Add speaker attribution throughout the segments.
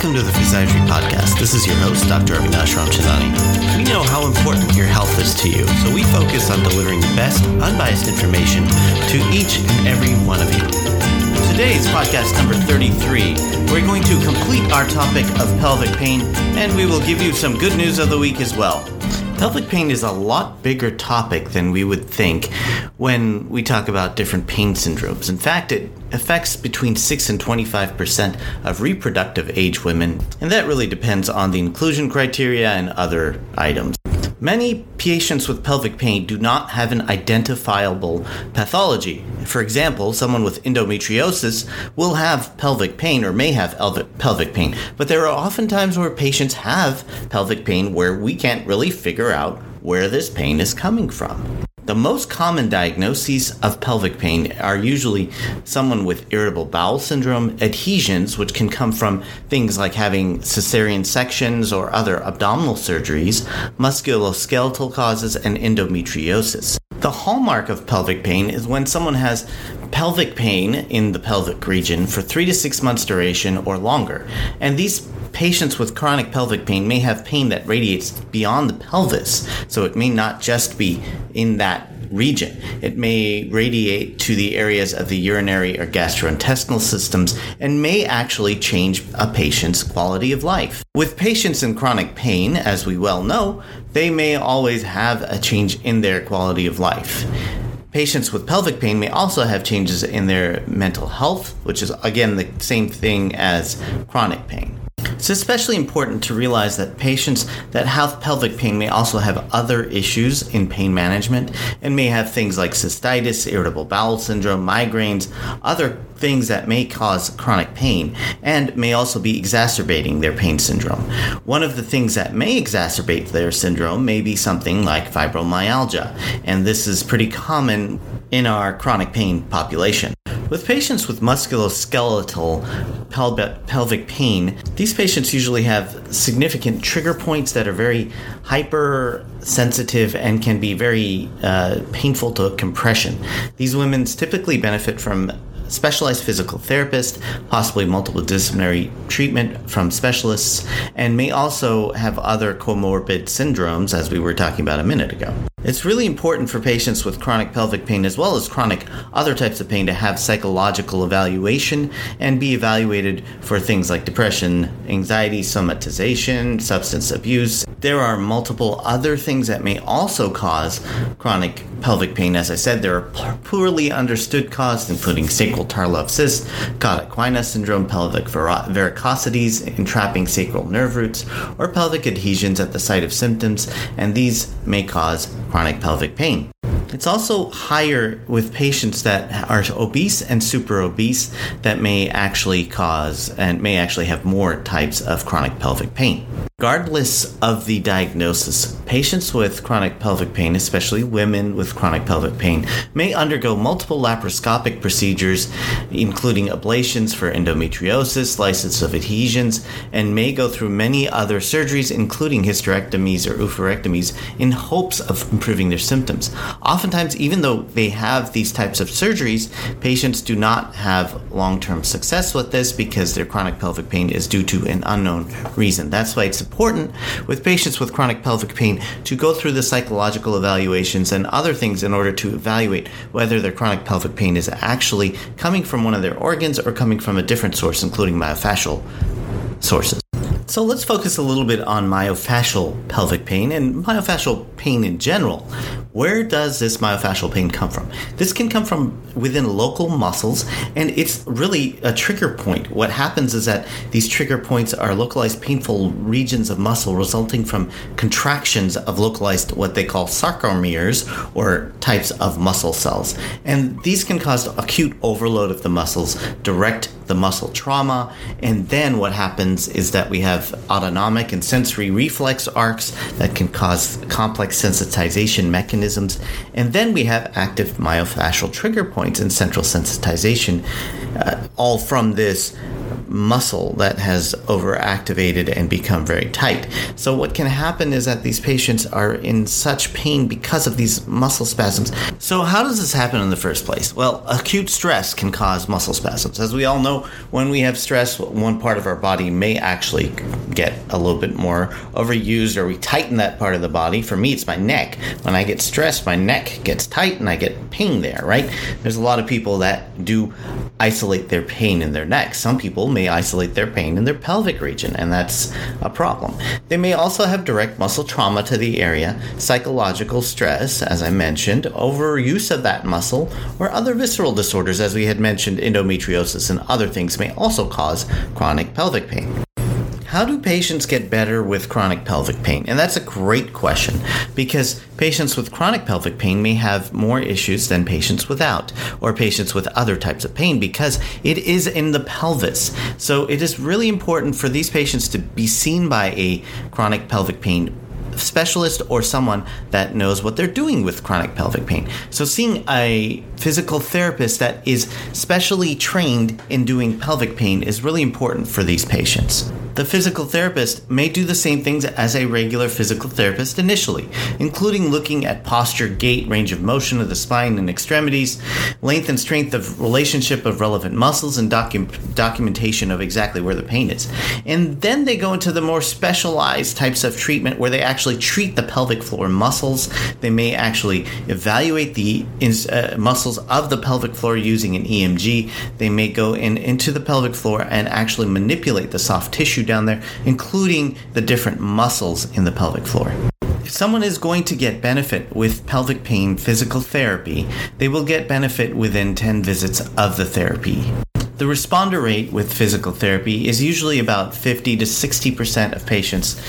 Speaker 1: Welcome to the Physiatry Podcast. This is your host, Dr. Avinash Ramchandani. We know how important your health is to you, so we focus on delivering the best, unbiased information to each and every one of you. Today's podcast number 33, we're going to complete our topic of pelvic pain, and we will give you some good news of the week as well. Pelvic pain is a lot bigger topic than we would think when we talk about different pain syndromes. In fact, it affects between 6 and 25% of reproductive age women, and that really depends on the inclusion criteria and other items. Many patients with pelvic pain do not have an identifiable pathology. For example, someone with endometriosis will have pelvic pain or may have pelvic pain, but there are often times where patients have pelvic pain where we can't really figure out where this pain is coming from. The most common diagnoses of pelvic pain are usually someone with irritable bowel syndrome, adhesions, which can come from things like having cesarean sections or other abdominal surgeries, musculoskeletal causes, and endometriosis. The hallmark of pelvic pain is when someone has pelvic pain in the pelvic region for three to six months duration or longer. And these patients with chronic pelvic pain may have pain that radiates beyond the pelvis, so it may not just be in that region. It may radiate to the areas of the urinary or gastrointestinal systems and may actually change a patient's quality of life. With patients in chronic pain, as we well know, they may always have a change in their quality of life. Patients with pelvic pain may also have changes in their mental health, which is again the same thing as chronic pain. It's especially important to realize that patients that have pelvic pain may also have other issues in pain management and may have things like cystitis, irritable bowel syndrome, migraines, other things that may cause chronic pain and may also be exacerbating their pain syndrome. One of the things that may exacerbate their syndrome may be something like fibromyalgia, and this is pretty common in our chronic pain population. With patients with musculoskeletal pelvic pain, these patients usually have significant trigger points that are very hypersensitive and can be very uh, painful to compression. These women typically benefit from specialized physical therapist, possibly multidisciplinary treatment from specialists, and may also have other comorbid syndromes, as we were talking about a minute ago. It's really important for patients with chronic pelvic pain as well as chronic other types of pain to have psychological evaluation and be evaluated for things like depression, anxiety, somatization, substance abuse. There are multiple other things that may also cause chronic pelvic pain. As I said, there are poorly understood causes, including sacral Tarlov cyst, Gott-Aquinas syndrome, pelvic varicosities, entrapping sacral nerve roots, or pelvic adhesions at the site of symptoms, and these may cause chronic pelvic pain. It's also higher with patients that are obese and super obese that may actually cause and may actually have more types of chronic pelvic pain. Regardless of the diagnosis, patients with chronic pelvic pain, especially women with chronic pelvic pain, may undergo multiple laparoscopic procedures, including ablations for endometriosis, lysis of adhesions, and may go through many other surgeries, including hysterectomies or oophorectomies, in hopes of improving their symptoms. Oftentimes, even though they have these types of surgeries, patients do not have long term success with this because their chronic pelvic pain is due to an unknown reason. That's why it's important with patients with chronic pelvic pain to go through the psychological evaluations and other things in order to evaluate whether their chronic pelvic pain is actually coming from one of their organs or coming from a different source, including myofascial sources. So let's focus a little bit on myofascial pelvic pain and myofascial pain in general. Where does this myofascial pain come from? This can come from within local muscles, and it's really a trigger point. What happens is that these trigger points are localized painful regions of muscle resulting from contractions of localized what they call sarcomeres or types of muscle cells. And these can cause acute overload of the muscles, direct the muscle trauma, and then what happens is that we have autonomic and sensory reflex arcs that can cause complex sensitization mechanisms, and then we have active myofascial trigger points and central sensitization, uh, all from this muscle that has overactivated and become very tight. So, what can happen is that these patients are in such pain because of these muscle spasms. So, how does this happen in the first place? Well, acute stress can cause muscle spasms. As we all know, when we have stress, one part of our body may actually get a little bit more overused or we tighten that part of the body. For me, it's my neck. When I get stressed, my neck gets tight and I get pain there, right? There's a lot of people that do isolate their pain in their neck. Some people may isolate their pain in their pelvic region, and that's a problem. They may also have direct muscle trauma to the area, psychological stress, as I mentioned, overuse of that muscle, or other visceral disorders, as we had mentioned, endometriosis and other things may also cause chronic pelvic pain. How do patients get better with chronic pelvic pain? And that's a great question because patients with chronic pelvic pain may have more issues than patients without, or patients with other types of pain because it is in the pelvis. So it is really important for these patients to be seen by a chronic pelvic pain specialist or someone that knows what they're doing with chronic pelvic pain. So, seeing a physical therapist that is specially trained in doing pelvic pain is really important for these patients. The physical therapist may do the same things as a regular physical therapist initially, including looking at posture, gait, range of motion of the spine and extremities, length and strength of relationship of relevant muscles, and docu- documentation of exactly where the pain is. And then they go into the more specialized types of treatment where they actually treat the pelvic floor muscles. They may actually evaluate the uh, muscles of the pelvic floor using an EMG. They may go in into the pelvic floor and actually manipulate the soft tissue tissue down there, including the different muscles in the pelvic floor. If someone is going to get benefit with pelvic pain physical therapy, they will get benefit within 10 visits of the therapy. The responder rate with physical therapy is usually about 50 to 60% of patients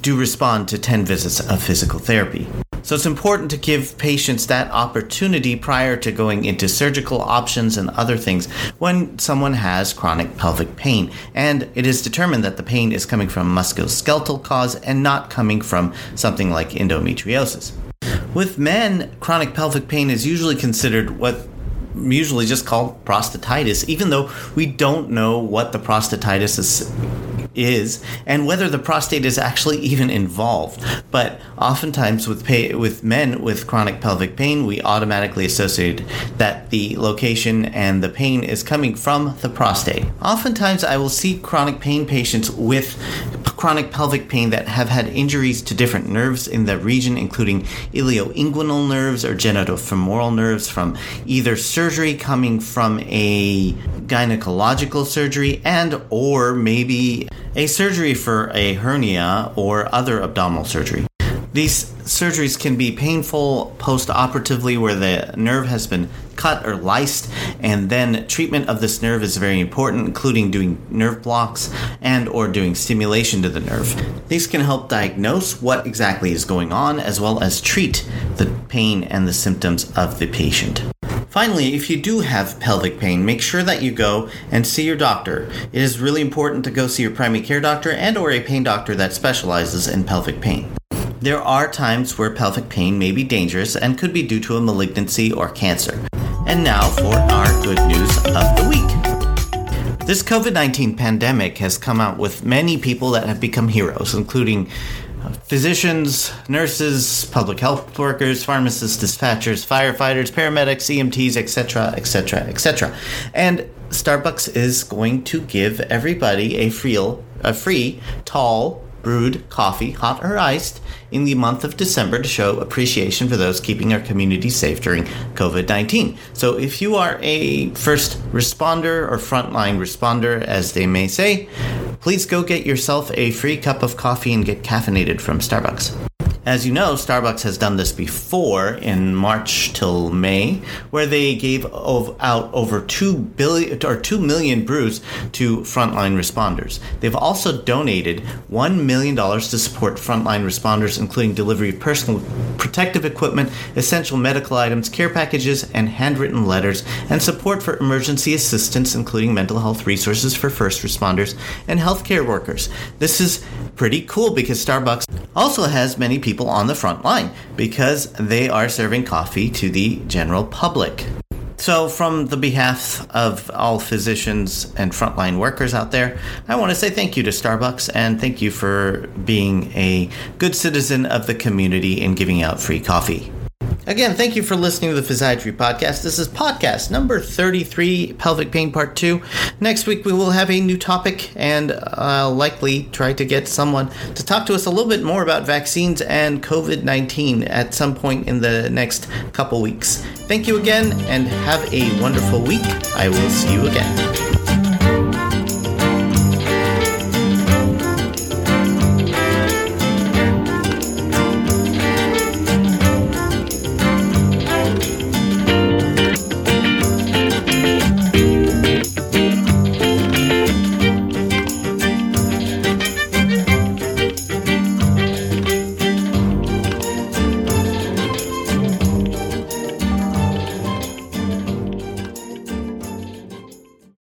Speaker 1: do respond to 10 visits of physical therapy. So it's important to give patients that opportunity prior to going into surgical options and other things when someone has chronic pelvic pain. And it is determined that the pain is coming from musculoskeletal cause and not coming from something like endometriosis. With men, chronic pelvic pain is usually considered what usually just called prostatitis, even though we don't know what the prostatitis is is and whether the prostate is actually even involved. But oftentimes with pay, with men with chronic pelvic pain, we automatically associate that the location and the pain is coming from the prostate. Oftentimes I will see chronic pain patients with chronic pelvic pain that have had injuries to different nerves in the region, including ilioinguinal nerves or genitofemoral nerves from either surgery coming from a gynecological surgery and or maybe a surgery for a hernia or other abdominal surgery. These surgeries can be painful post operatively where the nerve has been cut or lysed, and then treatment of this nerve is very important, including doing nerve blocks and or doing stimulation to the nerve. These can help diagnose what exactly is going on as well as treat the pain and the symptoms of the patient. Finally, if you do have pelvic pain, make sure that you go and see your doctor. It is really important to go see your primary care doctor and or a pain doctor that specializes in pelvic pain. There are times where pelvic pain may be dangerous and could be due to a malignancy or cancer. And now for our good news of the week. This COVID 19 pandemic has come out with many people that have become heroes, including uh, physicians, nurses, public health workers, pharmacists, dispatchers, firefighters, paramedics, EMTs, etc., etc., etc. And Starbucks is going to give everybody a free, a free tall brewed coffee, hot or iced, in the month of December to show appreciation for those keeping our community safe during COVID 19. So, if you are a first responder or frontline responder, as they may say, please go get yourself a free cup of coffee and get caffeinated from Starbucks. As you know, Starbucks has done this before in March till May, where they gave out over 2 billion or 2 million brews to frontline responders. They've also donated $1 million to support frontline responders, including delivery of personal protective equipment, essential medical items, care packages, and handwritten letters, and support for emergency assistance, including mental health resources for first responders and healthcare workers. This is pretty cool because Starbucks also has many people on the front line because they are serving coffee to the general public. So, from the behalf of all physicians and frontline workers out there, I want to say thank you to Starbucks and thank you for being a good citizen of the community and giving out free coffee. Again, thank you for listening to the Physiatry Podcast. This is podcast number 33, Pelvic Pain Part 2. Next week, we will have a new topic and I'll likely try to get someone to talk to us a little bit more about vaccines and COVID 19 at some point in the next couple weeks. Thank you again and have a wonderful week. I will see you again.